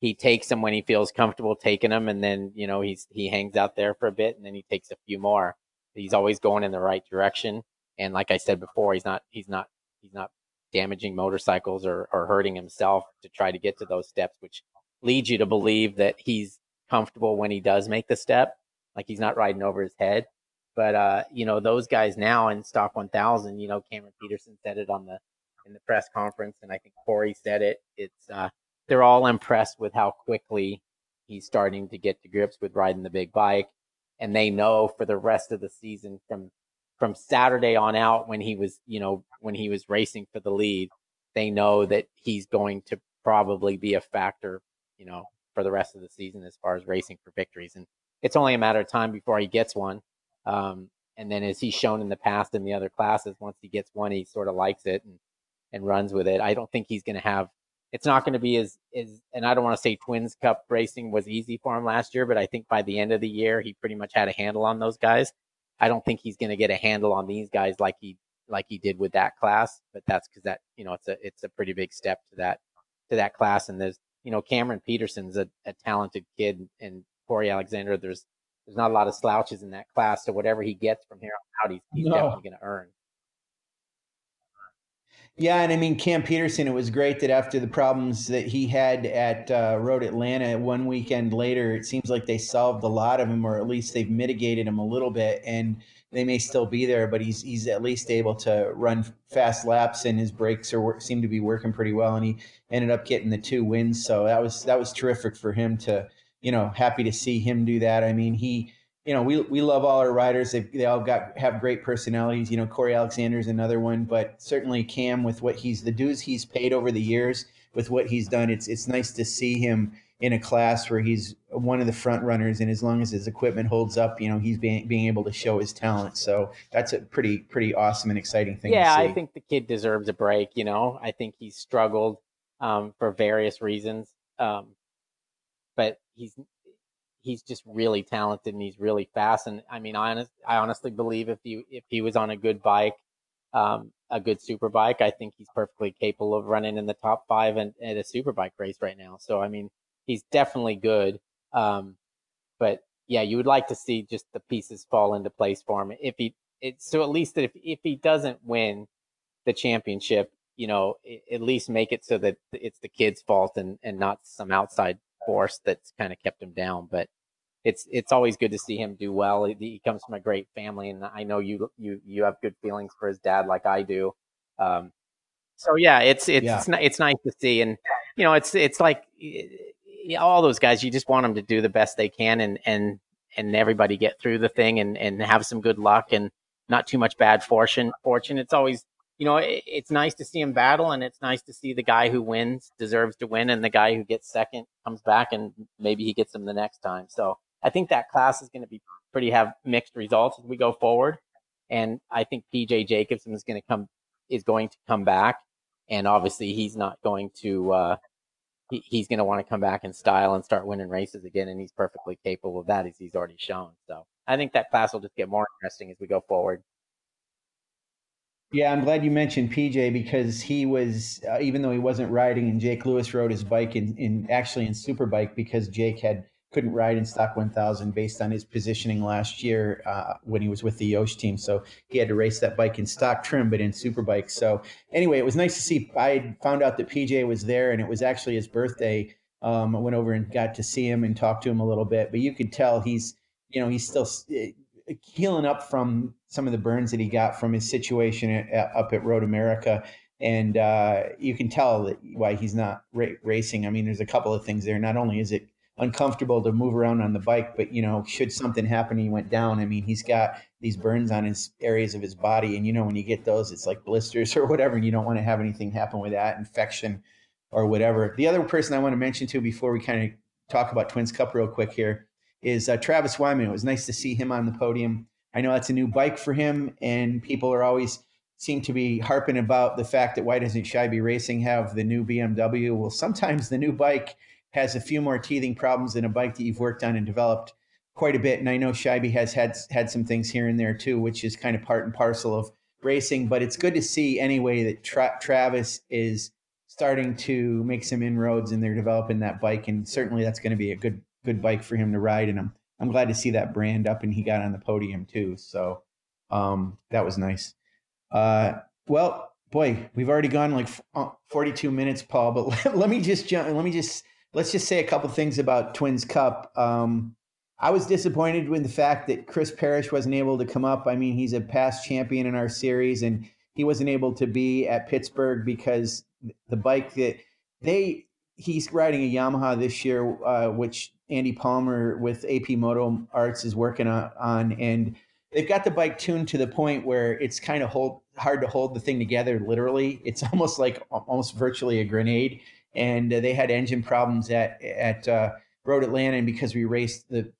he takes them when he feels comfortable taking them and then you know he's he hangs out there for a bit and then he takes a few more He's always going in the right direction. And like I said before, he's not he's not he's not damaging motorcycles or, or hurting himself to try to get to those steps, which leads you to believe that he's comfortable when he does make the step, like he's not riding over his head. But uh, you know, those guys now in stock 1000, you know, Cameron Peterson said it on the in the press conference, and I think Corey said it. It's uh, they're all impressed with how quickly he's starting to get to grips with riding the big bike and they know for the rest of the season from from Saturday on out when he was, you know, when he was racing for the lead, they know that he's going to probably be a factor, you know, for the rest of the season as far as racing for victories. And it's only a matter of time before he gets one. Um, and then as he's shown in the past in the other classes, once he gets one, he sort of likes it and, and runs with it. I don't think he's going to have it's not going to be as as and I don't want to say Twins Cup racing was easy for him last year, but I think by the end of the year he pretty much had a handle on those guys. I don't think he's going to get a handle on these guys like he like he did with that class, but that's because that you know it's a it's a pretty big step to that to that class. And there's you know Cameron Peterson's a, a talented kid, and Corey Alexander. There's there's not a lot of slouches in that class, so whatever he gets from here on out, he's, he's no. definitely going to earn. Yeah, and I mean Cam Peterson. It was great that after the problems that he had at uh, Road Atlanta, one weekend later, it seems like they solved a lot of them, or at least they've mitigated them a little bit. And they may still be there, but he's he's at least able to run fast laps, and his brakes are seem to be working pretty well. And he ended up getting the two wins, so that was that was terrific for him to, you know, happy to see him do that. I mean, he you know, we we love all our riders. They they all got have great personalities. You know, Corey Alexander is another one, but certainly Cam with what he's the dues he's paid over the years with what he's done. It's it's nice to see him in a class where he's one of the front runners, and as long as his equipment holds up, you know, he's being being able to show his talent. So that's a pretty pretty awesome and exciting thing. Yeah, I think the kid deserves a break. You know, I think he's struggled um, for various reasons, um, but he's he's just really talented and he's really fast. And I mean, I, honest, I honestly believe if he if he was on a good bike, um, a good super bike, I think he's perfectly capable of running in the top five and at a super bike race right now. So I mean, he's definitely good. Um, but yeah, you would like to see just the pieces fall into place for him. If he, it, so at least if if he doesn't win the championship, you know, at least make it so that it's the kid's fault and and not some outside force that's kind of kept him down. But it's it's always good to see him do well. He, he, comes from a great family, and I know you you you have good feelings for his dad, like I do. Um, so yeah, it's it's yeah. it's, it's nice to see, and you know, it's it's like all those guys. You just want them to do the best they can, and and and everybody get through the thing, and and have some good luck, and not too much bad fortune. Fortune. It's always you know, it, it's nice to see him battle, and it's nice to see the guy who wins deserves to win, and the guy who gets second comes back, and maybe he gets him the next time. So I think that class is going to be pretty have mixed results as we go forward, and I think PJ Jacobsen is going to come is going to come back, and obviously he's not going to. Uh, he, he's going to want to come back in style and start winning races again, and he's perfectly capable of that as he's already shown. So I think that class will just get more interesting as we go forward. Yeah, I'm glad you mentioned PJ because he was, uh, even though he wasn't riding, and Jake Lewis rode his bike in, in actually in Superbike because Jake had couldn't ride in Stock 1000 based on his positioning last year uh, when he was with the Yosh team. So he had to race that bike in stock trim, but in Superbike. So anyway, it was nice to see. I found out that PJ was there, and it was actually his birthday. Um, I went over and got to see him and talk to him a little bit, but you could tell he's, you know, he's still healing up from some of the burns that he got from his situation at, up at Road America. And uh, you can tell that why he's not ra- racing. I mean, there's a couple of things there. Not only is it uncomfortable to move around on the bike, but you know, should something happen, he went down. I mean, he's got these burns on his areas of his body, and you know, when you get those, it's like blisters (laughs) or whatever, and you don't want to have anything happen with that infection or whatever. The other person I want to mention too, before we kind of talk about Twins Cup real quick here, is uh, Travis Wyman. It was nice to see him on the podium. I know that's a new bike for him, and people are always seem to be harping about the fact that why doesn't Scheibe Racing have the new BMW? Well, sometimes the new bike has a few more teething problems than a bike that you've worked on and developed quite a bit. And I know Scheibe has had had some things here and there too, which is kind of part and parcel of racing. But it's good to see anyway that Tra- Travis is starting to make some inroads and they're developing that bike, and certainly that's going to be a good good bike for him to ride. And I'm I'm glad to see that brand up and he got on the podium too. So um, that was nice. Uh, well, boy, we've already gone like uh, 42 minutes, Paul. But (laughs) let, let me just jump. Let me just let's just say a couple things about Twins Cup. Um, I was disappointed with the fact that Chris Parrish wasn't able to come up. I mean, he's a past champion in our series, and he wasn't able to be at Pittsburgh because the bike that they he's riding a Yamaha this year, uh, which Andy Palmer with AP Moto Arts is working on, and they've got the bike tuned to the point where it's kind of hold, hard to hold the thing together. Literally, it's (laughs) almost like almost virtually a grenade. And uh, they had engine problems at at uh, Road Atlanta, and because we raced the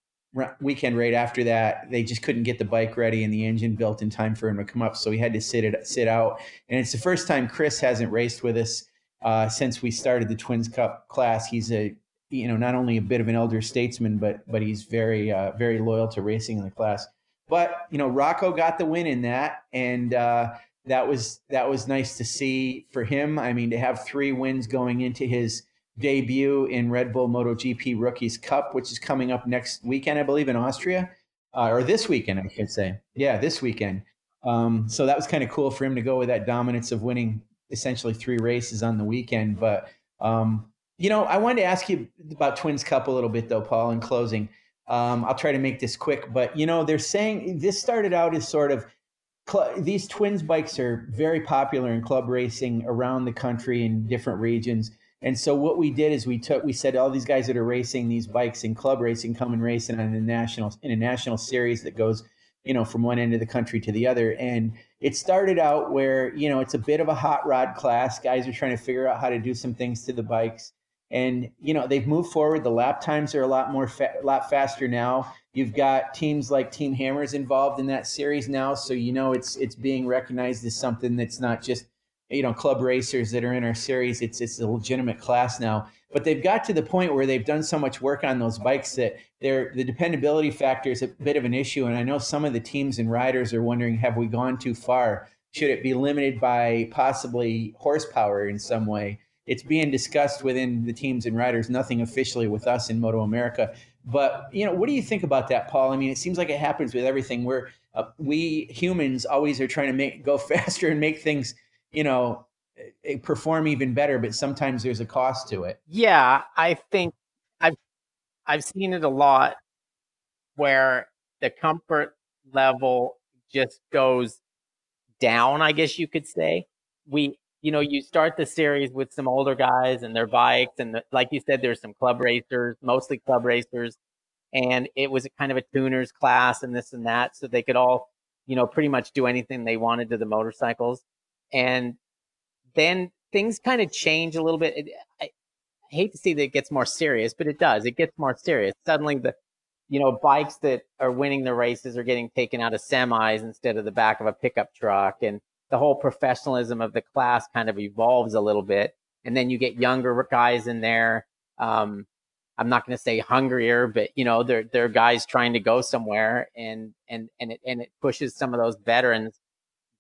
weekend right after that, they just couldn't get the bike ready and the engine built in time for him to come up. So he had to sit it sit out. And it's the first time Chris hasn't raced with us uh, since we started the Twins Cup class. He's a you know not only a bit of an elder statesman, but but he's very uh, very loyal to racing in the class. But you know Rocco got the win in that, and uh, that was that was nice to see for him. I mean, to have three wins going into his debut in Red Bull MotoGP Rookies Cup, which is coming up next weekend, I believe, in Austria, uh, or this weekend, I should say. Yeah, this weekend. Um, so that was kind of cool for him to go with that dominance of winning essentially three races on the weekend. But um, you know, I wanted to ask you about Twins Cup a little bit, though, Paul. In closing, um, I'll try to make this quick. But you know, they're saying this started out as sort of cl- these Twins bikes are very popular in club racing around the country in different regions. And so what we did is we took we said all these guys that are racing these bikes in club racing come and race in a national in a national series that goes you know, from one end of the country to the other. And it started out where, you know, it's a bit of a hot rod class. Guys are trying to figure out how to do some things to the bikes. And, you know, they've moved forward. The lap times are a lot more, fa- lot faster now. You've got teams like Team Hammers involved in that series now. So, you know, it's, it's being recognized as something that's not just, you know, club racers that are in our series. It's, it's a legitimate class now but they've got to the point where they've done so much work on those bikes that they're, the dependability factor is a bit of an issue. And I know some of the teams and riders are wondering, have we gone too far? Should it be limited by possibly horsepower in some way? It's being discussed within the teams and riders, nothing officially with us in Moto America. But you know, what do you think about that, Paul? I mean, it seems like it happens with everything. Where uh, we humans always are trying to make go (laughs) faster and make things, you know, perform even better, but sometimes there's a cost to it. Yeah, I think I've I've seen it a lot where the comfort level just goes down, I guess you could say. We you know, you start the series with some older guys and their bikes and the, like you said there's some club racers, mostly club racers and it was a kind of a tuners class and this and that so they could all, you know, pretty much do anything they wanted to the motorcycles. And then things kind of change a little bit. It, I, I hate to see that it gets more serious, but it does. It gets more serious. Suddenly the, you know, bikes that are winning the races are getting taken out of semis instead of the back of a pickup truck. And the whole professionalism of the class kind of evolves a little bit. And then you get younger guys in there. Um, I'm not going to say hungrier, but you know, they're, they're guys trying to go somewhere and, and, and it, and it pushes some of those veterans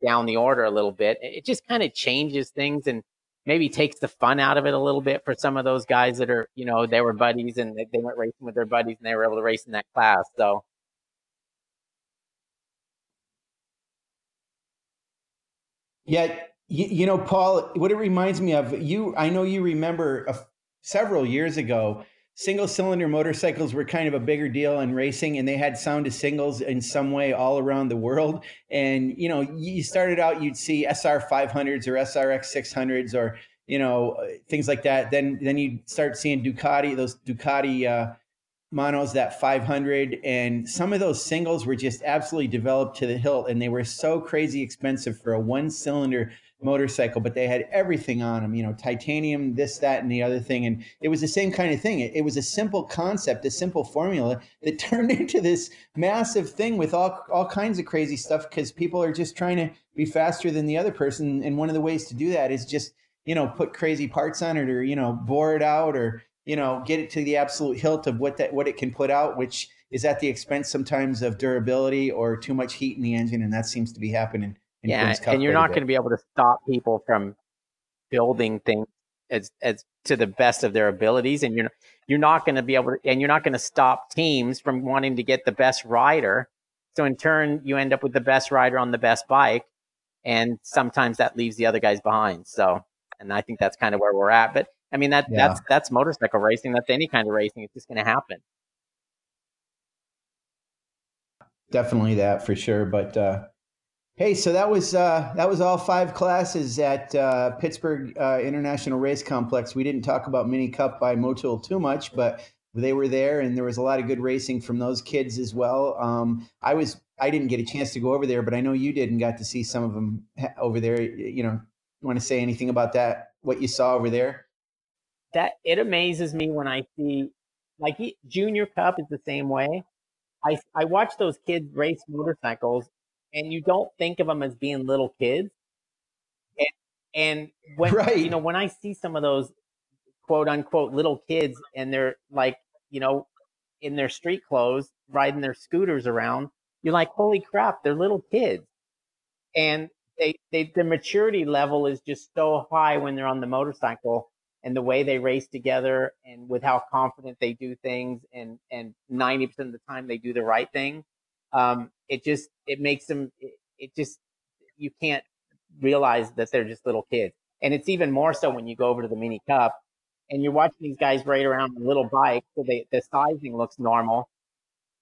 down the order a little bit. It just kind of changes things and maybe takes the fun out of it a little bit for some of those guys that are, you know, they were buddies and they went racing with their buddies and they were able to race in that class. So. Yeah, you, you know, Paul, what it reminds me of, you, I know you remember a, several years ago, single cylinder motorcycles were kind of a bigger deal in racing and they had Sound of Singles in some way all around the world. And you know you started out you'd see sr 500s or srx 600s or you know things like that. Then then you start seeing ducati those ducati uh, monos that 500 and some of those singles were just absolutely developed to the hilt and they were so crazy expensive for a one cylinder motorcycle, but they had everything on them, you know, titanium, this, that, and the other thing. And it was the same kind of thing. It, it was a simple concept, a simple formula that (laughs) turned into this massive thing with all, all kinds of crazy stuff because people are just trying to be faster than the other person. And one of the ways to do that is just, you know, put crazy parts on it or, you know, bore it out or, you know, get it to the absolute hilt of what that, what it can put out, which is at the expense sometimes of durability or too much heat in the engine. And that seems to be happening yeah, and you're not going to be able to stop people from building things as as to the best of their abilities, and you're you're not going to be able to, and you're not going to stop teams from wanting to get the best rider. So in turn, you end up with the best rider on the best bike, and sometimes that leaves the other guys behind. So, and I think that's kind of where we're at. But I mean that yeah. that's that's motorcycle racing. That's any kind of racing. It's just going to happen. Definitely that for sure. But uh, Hey, so that was uh, that was all five classes at uh, Pittsburgh uh, International Race Complex. We didn't talk about Mini Cup by Motul too much, but they were there, and there was a lot of good racing from those kids as well. Um, I was I didn't get a chance to go over there, but I know you did and got to see some of them over there. You know, want to say anything about that? What you saw over there? That it amazes me when I see like Junior Cup is the same way. I I watch those kids race motorcycles and you don't think of them as being little kids. And, and when right. you know when I see some of those quote unquote little kids and they're like you know in their street clothes riding their scooters around, you're like, holy crap, they're little kids, and they they the maturity level is just so high when they're on the motorcycle and the way they race together and with how confident they do things and and 90% of the time they do the right thing um, it just it makes them it, it just you can't realize that they're just little kids. And it's even more so when you go over to the mini cup and you're watching these guys ride around on little bikes, so they, the sizing looks normal.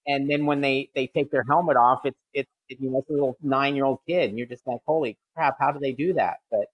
And then when they, they take their helmet off, it's, it's, it, you know, it's a little nine year old kid and you're just like, holy crap, how do they do that? But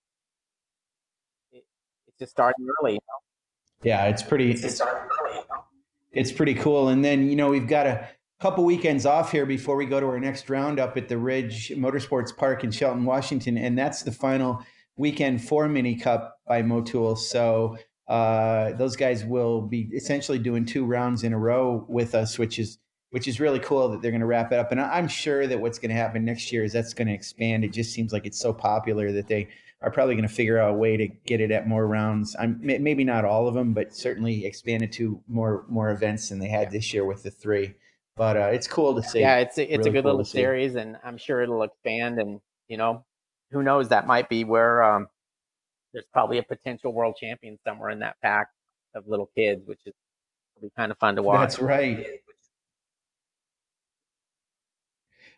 just starting early. You know? Yeah, it's pretty, it's, it's, early, you know? it's pretty cool. And then, you know, we've got a, couple weekends off here before we go to our next roundup at the Ridge Motorsports Park in Shelton, Washington, and that's the final weekend for Mini Cup by Motul. So uh, those guys will be essentially doing two rounds in a row with us, which is which is really cool that they're going to wrap it up. And I'm sure that what's going to happen next year is that's going to expand. It just seems like it's so popular that they are probably going to figure out a way to get it at more rounds. I'm maybe not all of them, but certainly expanded to more more events than they had this year with the three. But uh, it's cool to see. Yeah, it's a, it's really a good cool little series, and I'm sure it'll expand. And you know, who knows? That might be where um, there's probably a potential world champion somewhere in that pack of little kids, which is be kind of fun to watch. That's right.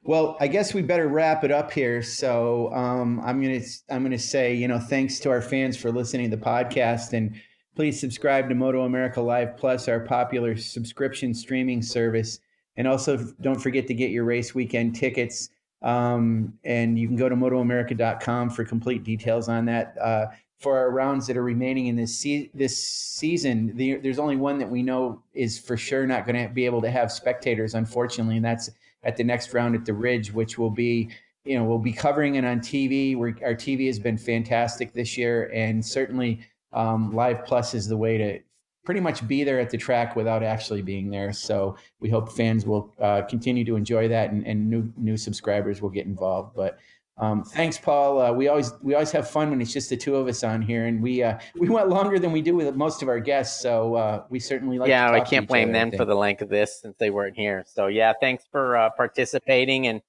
Well, I guess we better wrap it up here. So um, I'm gonna I'm gonna say you know thanks to our fans for listening to the podcast and please subscribe to Moto America Live Plus, our popular subscription streaming service, and also don't forget to get your race weekend tickets. Um, and you can go to MotoAmerica.com for complete details on that. Uh, for our rounds that are remaining in this se- this season, the, there's only one that we know is for sure not going to be able to have spectators, unfortunately, and that's at the next round at the Ridge, which will be, you know, we'll be covering it on TV. We're, our TV has been fantastic this year, and certainly um, Live Plus is the way to pretty much be there at the track without actually being there. So we hope fans will uh, continue to enjoy that, and, and new new subscribers will get involved. But um, thanks, Paul. Uh, we always we always have fun when it's just the two of us on here, and we uh, (laughs) we went longer than we do with most of our guests. So uh, we certainly like. Yeah, I can't blame other, them for the length of this since they weren't here. So yeah, thanks for uh, participating, and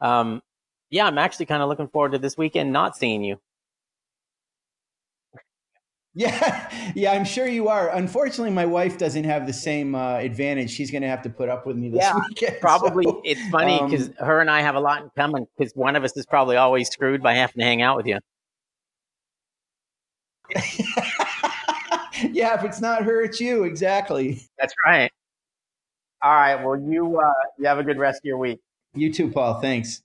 um, yeah, I'm actually kind of looking forward to this weekend not seeing you. Yeah, (laughs) yeah, I'm sure you are. Unfortunately, my wife doesn't have the same uh, advantage. She's going to have to put up with me this yeah, (laughs) weekend. Probably, so, it's funny because um, her and I have a lot in common. Because one of us is probably always screwed by having to hang out with you. (laughs) yeah, if it's not her, it's you. Exactly. That's right. All right. Well, you uh, you have a good rest of your week. You too, Paul. Thanks.